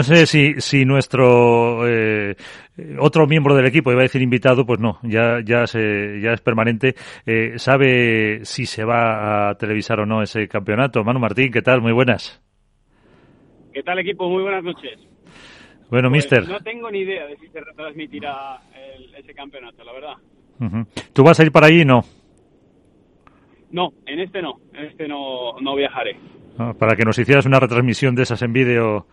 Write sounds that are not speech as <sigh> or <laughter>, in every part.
no sé si, si nuestro eh, otro miembro del equipo, iba a decir invitado, pues no, ya, ya, se, ya es permanente, eh, sabe si se va a televisar o no ese campeonato. Manu Martín, ¿qué tal? Muy buenas. ¿Qué tal equipo? Muy buenas noches. Bueno, Pues mister. No tengo ni idea de si se retransmitirá el- ese campeonato, la verdad. ¿Tú vas a ir para allí? No. No, en este no, en este no, no viajaré. Ah, Para que nos hicieras una retransmisión de esas en vídeo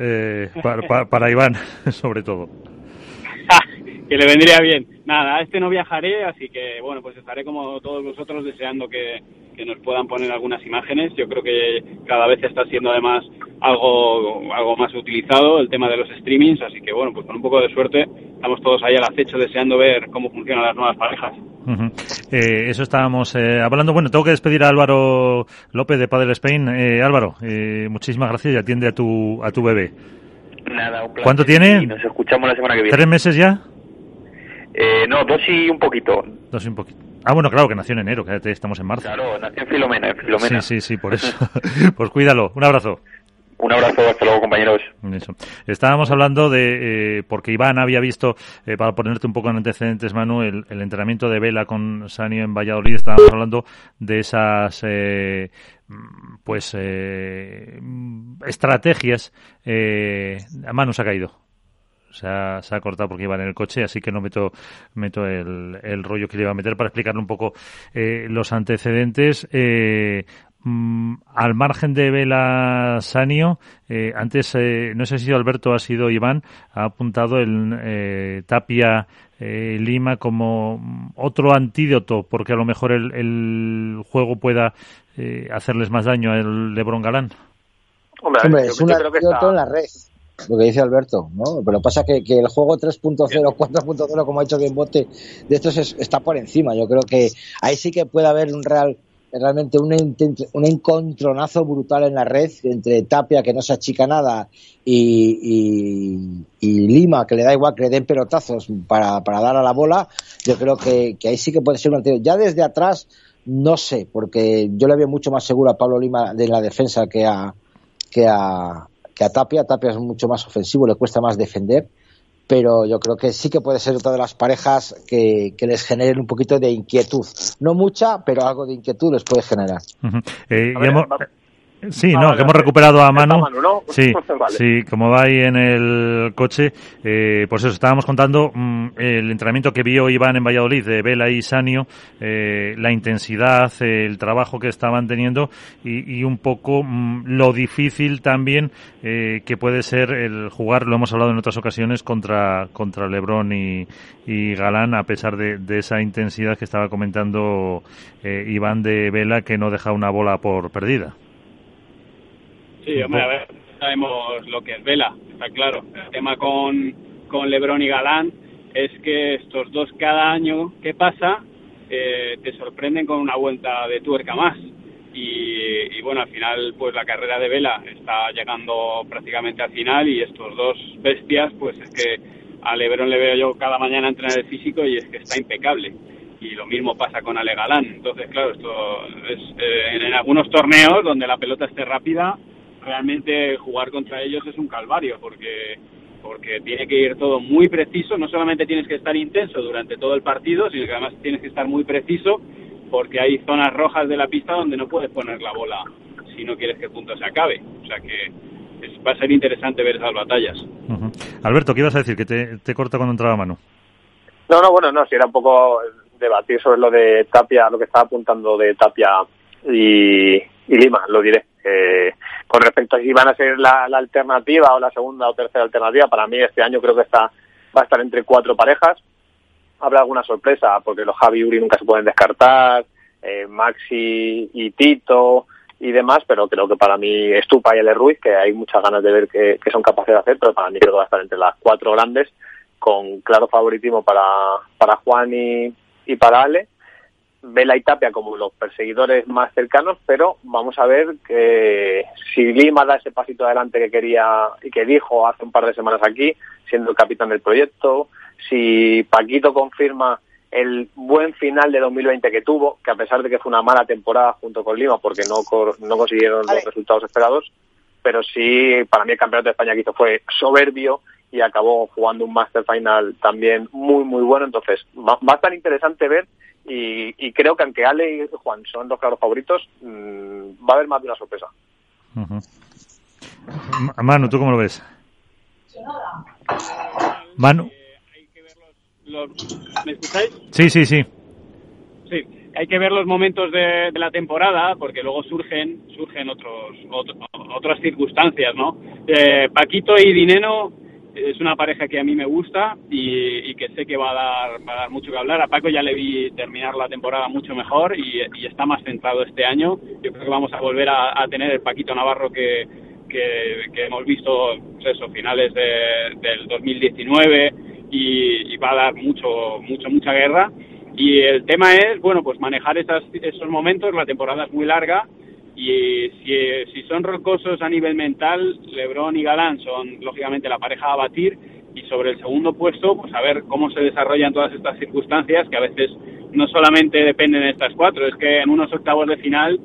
eh, pa- pa- para Iván, <laughs> sobre todo. <laughs> que le vendría bien. Nada, a este no viajaré, así que bueno, pues estaré como todos vosotros deseando que, que nos puedan poner algunas imágenes. Yo creo que cada vez está siendo además algo, algo más utilizado el tema de los streamings, así que bueno, pues con un poco de suerte estamos todos ahí al acecho deseando ver cómo funcionan las nuevas parejas. Eh, eso estábamos eh, hablando. Bueno, tengo que despedir a Álvaro López de Padel Spain. Eh, Álvaro, eh, muchísimas gracias y atiende a tu, a tu bebé. Nada, un placer. ¿Cuánto tiene? Y nos escuchamos la semana que viene. ¿Tres meses ya? Eh, no, dos y un poquito. Dos y un poquito. Ah, bueno, claro, que nació en enero, que estamos en marzo. Claro, nació en Filomena, en Filomena. Sí, sí, sí, por <laughs> eso. <laughs> pues cuídalo. Un abrazo. Un abrazo, hasta luego, compañeros. Estábamos hablando de, eh, porque Iván había visto, eh, para ponerte un poco en antecedentes, Manu, el, entrenamiento de vela con Sanio en Valladolid. Estábamos hablando de esas, eh, pues, eh, estrategias. Eh, Manu se ha caído. Se ha, se ha cortado porque iba en el coche, así que no meto, meto el, el rollo que le iba a meter para explicarle un poco eh, los antecedentes. Eh, mm, al margen de Vela Sanio, eh, antes, eh, no sé si Alberto ha sido Iván, ha apuntado el eh, Tapia eh, Lima como mm, otro antídoto, porque a lo mejor el, el juego pueda eh, hacerles más daño al Lebron Galán. Hombre, es un antídoto está- en la red, lo que dice Alberto, ¿no? Pero pasa que, que el juego 3.0, 4.0, como ha dicho Game Bote, de estos es- está por encima. Yo creo que ahí sí que puede haber un real realmente un, un encontronazo brutal en la red entre Tapia, que no se achica nada, y, Lima, que le da igual que le den pelotazos para, para dar a la bola. Yo creo que, que ahí sí que puede ser un antídoto. Ya desde atrás, no sé, porque yo le veo mucho más seguro a Pablo Lima de la defensa que a, que a, que a Tapia. Tapia es mucho más ofensivo, le cuesta más defender. Pero yo creo que sí que puede ser otra de las parejas que, que les generen un poquito de inquietud. No mucha, pero algo de inquietud les puede generar. Eh, ver, va- Sí, Ah, no, vale, que hemos recuperado a Manu. Manu, ¿no? <laughs> Sí, <laughs> Vale. sí, como va ahí en el coche, eh, pues eso, estábamos contando mm, el entrenamiento que vio Iván en Valladolid de Vela y Sanio, eh, la intensidad, eh, el trabajo que estaban teniendo y, y un poco mm, lo difícil también eh, que puede ser el jugar, lo hemos hablado en otras ocasiones, contra, contra Lebron y, y Galán, a pesar de, de esa intensidad que estaba comentando eh, Iván de Vela, que no deja una bola por perdida. Sí, hombre, a ver, sabemos lo que es Vela, está claro. El tema con, con Lebron y Galán es que estos dos cada año que pasa eh, te sorprenden con una vuelta de tuerca más. Y, y bueno, al final pues la carrera de Vela está llegando prácticamente al final y estos dos bestias pues es que a Lebron le veo yo cada mañana entrenar el físico y es que está impecable. Y lo mismo pasa con Ale Galán. Entonces, claro, esto es eh, en, en algunos torneos donde la pelota esté rápida, realmente jugar contra ellos es un calvario porque porque tiene que ir todo muy preciso, no solamente tienes que estar intenso durante todo el partido, sino que además tienes que estar muy preciso porque hay zonas rojas de la pista donde no puedes poner la bola si no quieres que el punto se acabe. O sea que es- va a ser interesante ver esas batallas. Alberto, ¿qué ibas a decir? Que te, te corta cuando entraba mano. No, no, bueno, no, si era un poco debatir sobre lo de Tapia, lo que estaba apuntando de Tapia y, y Lima, lo diré. Eh, con respecto a si van a ser la, la alternativa o la segunda o tercera alternativa, para mí este año creo que está va a estar entre cuatro parejas. Habrá alguna sorpresa, porque los Javi y Uri nunca se pueden descartar, eh, Maxi y Tito y demás, pero creo que para mí Estupa y el Ruiz, que hay muchas ganas de ver qué, qué son capaces de hacer, pero para mí creo que va a estar entre las cuatro grandes, con claro favoritismo para, para Juan y, y para Ale. Vela y Tapia como los perseguidores más cercanos, pero vamos a ver que si Lima da ese pasito adelante que quería y que dijo hace un par de semanas aquí, siendo el capitán del proyecto, si Paquito confirma el buen final de 2020 que tuvo, que a pesar de que fue una mala temporada junto con Lima porque no, no consiguieron los resultados esperados, pero sí, para mí el campeonato de España que hizo fue soberbio y acabó jugando un Master Final también muy, muy bueno. Entonces, va, va a estar interesante ver y, y, creo que aunque Ale y Juan son los claros favoritos, mmm, va a haber más de una sorpresa. Uh -huh. Manu, ¿tú cómo lo ves? Manu. ¿Me escucháis? Sí, sí, sí. Sí, hay que ver los momentos de, de, la temporada porque luego surgen surgen otros, otros otras circunstancias, ¿no? Eh, Paquito y Dineno es una pareja que a mí me gusta y, que sé que va a dar va a dar mucho que hablar. A Paco ya le vi terminar la temporada mucho mejor y, está más centrado este año. Yo creo que vamos a volver a, tener el Paquito Navarro que, que, hemos visto pues eso, finales de, del 2019 y, y va a dar mucho mucho mucha guerra. Y el tema es, bueno, pues manejar esas, esos momentos, la temporada es muy larga y si, si son rocosos a nivel mental, Lebron y Galán son lógicamente la pareja a batir. Y sobre el segundo puesto, pues a ver cómo se desarrollan todas estas circunstancias que a veces no solamente dependen de estas cuatro, es que en unos octavos de final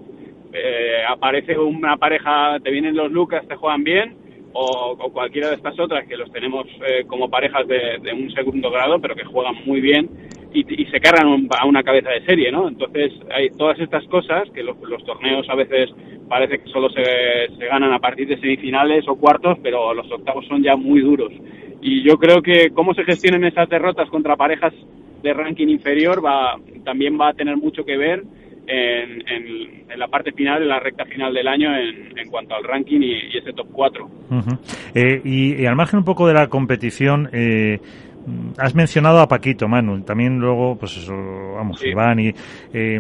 eh, aparece una pareja, te vienen los Lucas, te juegan bien, o, cualquiera de estas otras que los tenemos eh, como parejas de, un segundo grado, pero que juegan muy bien y, y se cargan un, a una cabeza de serie, ¿no? Entonces hay todas estas cosas que los, torneos a veces parece que solo se, ganan a partir de semifinales o cuartos, pero los octavos son ya muy duros. Y yo creo que cómo se gestionen esas derrotas contra parejas de ranking inferior va también va a tener mucho que ver en, la parte final, en la recta final del año en, cuanto al ranking y, ese top 4. Uh -huh. eh, y, y, al margen un poco de la competición, eh, has mencionado a Paquito, Manu, también luego, pues eso, vamos, sí. Iván, y eh,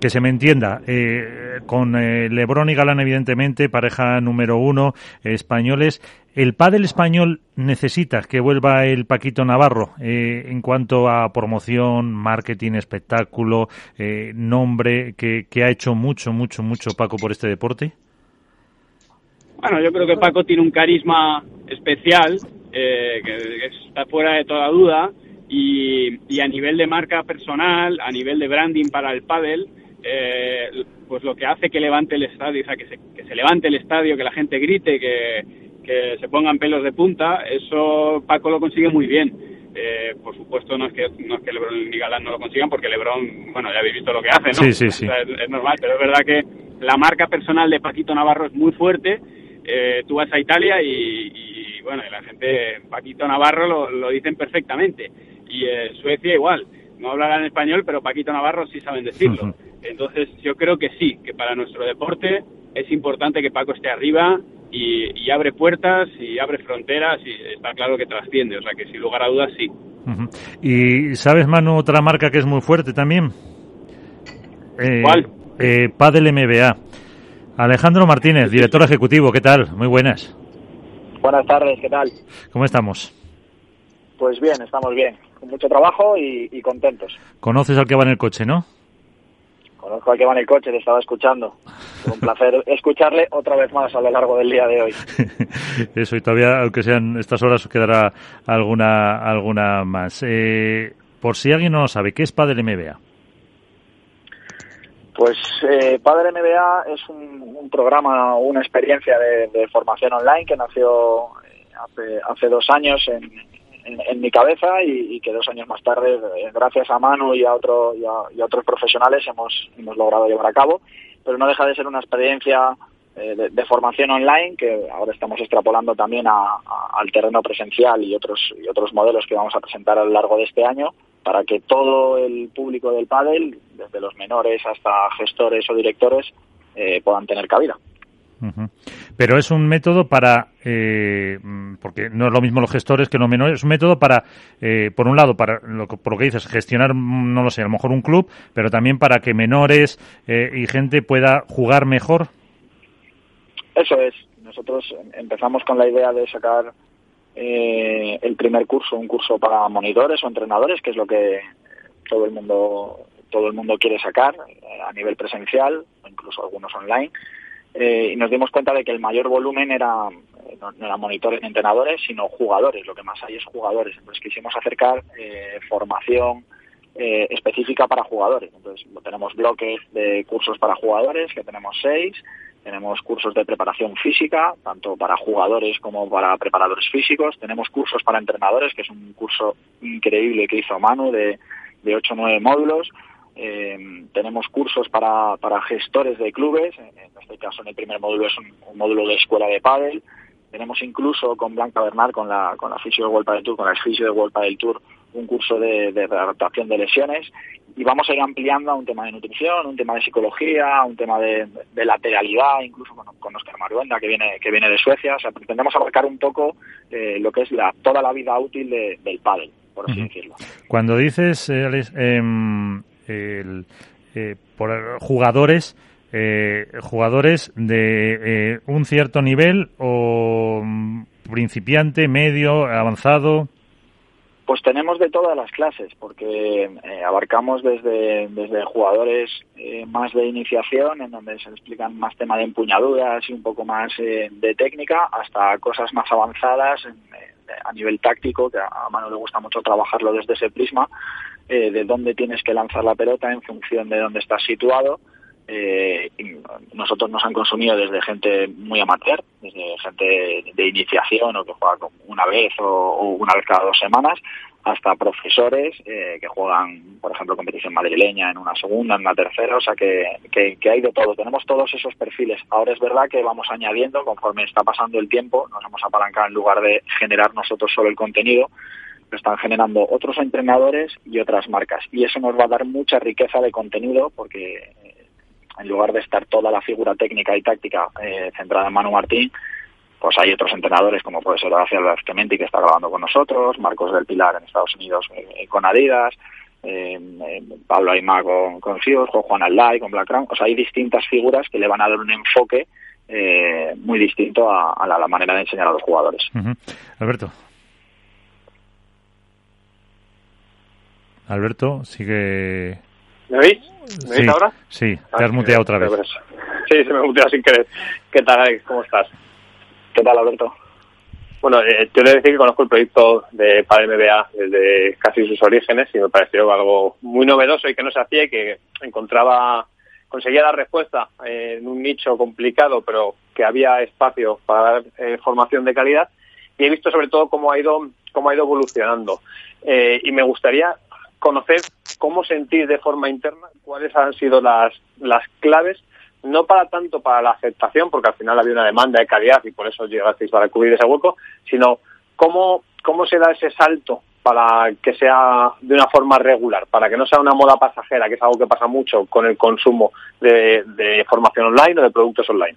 que se me entienda, eh, con eh, Lebron y Galán, evidentemente, pareja número uno, españoles. ¿El pádel español necesita que vuelva el Paquito Navarro eh, en cuanto a promoción, marketing, espectáculo, eh, nombre, que, que ha hecho mucho, mucho, mucho Paco por este deporte? Bueno, yo creo que Paco tiene un carisma especial eh, que, está fuera de toda duda y, y, a nivel de marca personal, a nivel de branding para el pádel, eh, pues lo que hace que levante el estadio, o sea, que se, que se levante el estadio, que la gente grite, que, que se pongan pelos de punta, eso Paco lo consigue muy bien. Eh, por supuesto no es que no es que LeBron y Galán no lo consigan porque LeBron, bueno, ya habéis visto lo que hace, ¿no? Sí, sí, sí. O sea, es, es, normal, pero es verdad que la marca personal de Paquito Navarro es muy fuerte. Eh, tú vas a Italia y, y, bueno, la gente, Paquito Navarro lo, lo dicen perfectamente. Y eh, Suecia igual. No hablarán español, pero Paquito Navarro sí saben decirlo. Uh -huh. Entonces yo creo que sí, que para nuestro deporte es importante que Paco esté arriba, y, y, abre puertas y abre fronteras y está claro que trasciende, o sea que sin lugar a dudas sí. Uh -huh. ¿Y sabes, Manu, otra marca que es muy fuerte también? Eh, ¿Cuál? Eh, Padel MBA. Alejandro Martínez, director ejecutivo, ¿qué tal? Muy buenas. Buenas tardes, ¿qué tal? ¿Cómo estamos? Pues bien, estamos bien, con mucho trabajo y, y contentos. ¿Conoces al que va en el coche, no? Conozco al que va en el coche, te estaba escuchando. Fue un placer <laughs> escucharle otra vez más a lo largo del día de hoy. <laughs> Eso, y todavía, aunque sean estas horas, quedará alguna, alguna más. Eh, por si alguien no lo sabe, ¿qué es Padel MBA? Pues eh, Padel MBA es un, programa, una experiencia de, formación online que nació eh, hace, dos años en, en, mi cabeza y, que dos años más tarde, eh, gracias a Manu y a, otro, y a, otros profesionales, hemos, hemos logrado llevar a cabo. Pero no deja de ser una experiencia de, de, formación online que ahora estamos extrapolando también a, al terreno presencial y otros, y otros modelos que vamos a presentar a lo largo de este año para que todo el público del pádel, desde los menores hasta gestores o directores, eh, puedan tener cabida. Pero es un método para, eh, porque no es lo mismo los gestores que los menores, es un método para, eh, por un lado, para lo, por lo que dices, gestionar, no lo sé, a lo mejor un club, pero también para que menores eh, y gente pueda jugar mejor. Eso es. Nosotros empezamos con la idea de sacar eh, el primer curso, un curso para monitores o entrenadores, que es lo que todo el mundo todo el mundo quiere sacar eh, a nivel presencial, incluso algunos online. Eh, y nos dimos cuenta de que el mayor volumen era no, no monitores ni entrenadores, sino jugadores. Lo que más hay es jugadores. Entonces quisimos acercar eh, formación eh, específica para jugadores. Entonces tenemos bloques de cursos para jugadores, que tenemos seis, tenemos cursos de preparación física, tanto para jugadores como para preparadores físicos, tenemos cursos para entrenadores, que es un curso increíble que hizo Manu de, de 8 o 9 módulos, eh, tenemos cursos para, para gestores de clubes, en este caso en el primer módulo es un, módulo de escuela de pádel, tenemos incluso con Blanca Bernal, con la, con la fisio de World del Tour, con la fisio de World del Tour, un curso de, de readaptación de lesiones y vamos a ir ampliando a un tema de nutrición, un tema de psicología, un tema de, lateralidad, incluso con, con Oscar Maruenda, que viene, que viene de Suecia. O sea, pretendemos abarcar un poco eh, lo que es la, toda la vida útil del pádel, por así decirlo. Cuando dices, eh, Alex, em, el, eh, por jugadores, eh, jugadores de eh, un cierto nivel o mm, principiante, medio, avanzado. Pues tenemos de todas las clases, porque abarcamos desde, desde jugadores más de iniciación, en donde se explican más tema de empuñaduras y un poco más de técnica, hasta cosas más avanzadas a nivel táctico, que a Manu le gusta mucho trabajarlo desde ese prisma, eh, de dónde tienes que lanzar la pelota en función de dónde estás situado. Eh, nosotros nos han consumido desde gente muy amateur, desde gente de iniciación o que juega una vez o, una vez cada dos semanas, hasta profesores eh, que juegan, por ejemplo, competición madrileña en una segunda, en una tercera, o sea que, que, que, hay de todo. Tenemos todos esos perfiles. Ahora es verdad que vamos añadiendo, conforme está pasando el tiempo, nos hemos apalancado en lugar de generar nosotros solo el contenido, lo están generando otros entrenadores y otras marcas. Y eso nos va a dar mucha riqueza de contenido porque en lugar de estar toda la figura técnica y táctica eh, centrada en Manu Martín, pues hay otros entrenadores como puede ser Horacio Clementi que está grabando con nosotros, Marcos del Pilar en Estados Unidos eh, con Adidas, Pablo Aymá con, con Juan Aldai con Black Crown. O sea, hay distintas figuras que le van a dar un enfoque muy distinto a, la, manera de enseñar a los jugadores. Alberto. Alberto, sigue. ¿Me veis? ¿Me veis ahora? Sí, te has ah, muteado otra vez. Sí, se me muteado sin querer. ¿Qué tal, Alex? ¿Cómo estás? ¿Qué tal, Alberto? Bueno, eh, yo le decir que conozco el proyecto de Padre MBA desde casi sus orígenes y me pareció algo muy novedoso y que no se hacía y que encontraba, conseguía la respuesta en un nicho complicado, pero que había espacio para dar eh, formación de calidad. Y he visto sobre todo cómo ha ido, cómo ha ido evolucionando. Eh, y me gustaría conocer cómo sentir de forma interna cuáles han sido las, las claves, no para tanto para la aceptación, porque al final había una demanda de calidad y por eso llegasteis para cubrir ese hueco, sino cómo, cómo se da ese salto para que sea de una forma regular, para que no sea una moda pasajera, que es algo que pasa mucho con el consumo de, de formación online o de productos online.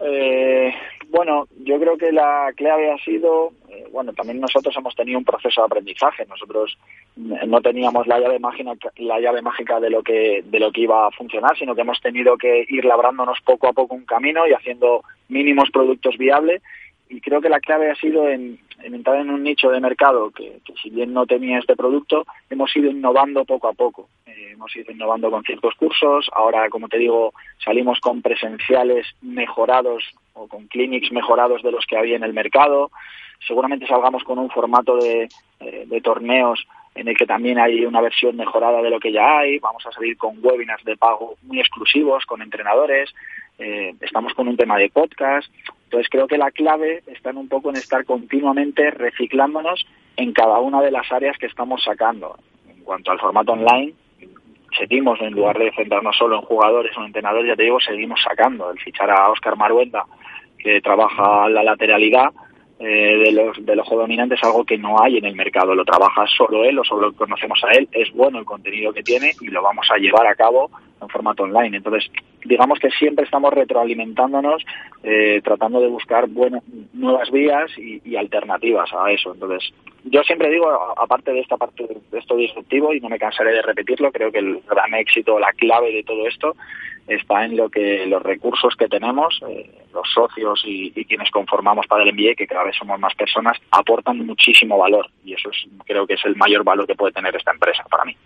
Eh, bueno, yo creo que la clave ha sido, eh, bueno, también nosotros hemos tenido un proceso de aprendizaje. Nosotros no teníamos la llave mágica, la llave mágica de lo que de lo que iba a funcionar, sino que hemos tenido que ir labrándonos poco a poco un camino y haciendo mínimos productos viables. Y creo que la clave ha sido en, entrar en un nicho de mercado que, si bien no tenía este producto, hemos ido innovando poco a poco. Eh, hemos ido innovando con ciertos cursos. Ahora, como te digo, salimos con presenciales mejorados o con clinics mejorados de los que había en el mercado. Seguramente salgamos con un formato de, eh, de torneos en el que también hay una versión mejorada de lo que ya hay. Vamos a salir con webinars de pago muy exclusivos con entrenadores. Eh, estamos con un tema de podcast. Entonces creo que la clave está en un poco en estar continuamente reciclándonos en cada una de las áreas que estamos sacando. En cuanto al formato online, seguimos, en lugar de centrarnos solo en jugadores o entrenadores, ya te digo, seguimos sacando. El fichar a Oscar Maruenda, que trabaja la lateralidad eh, de los, del ojo dominante, es algo que no hay en el mercado. Lo trabaja solo él o solo conocemos a él. Es bueno el contenido que tiene y lo vamos a llevar a cabo en formato online. Entonces, digamos que siempre estamos retroalimentándonos, eh, tratando de buscar buenas, nuevas vías y, alternativas a eso. Entonces, yo siempre digo, aparte de esta parte de esto disruptivo, y no me cansaré de repetirlo, creo que el gran éxito, la clave de todo esto está en lo que los recursos que tenemos, eh, los socios y, quienes conformamos para el MBA, que cada vez somos más personas, aportan muchísimo valor y eso es, creo que es el mayor valor que puede tener esta empresa para mí.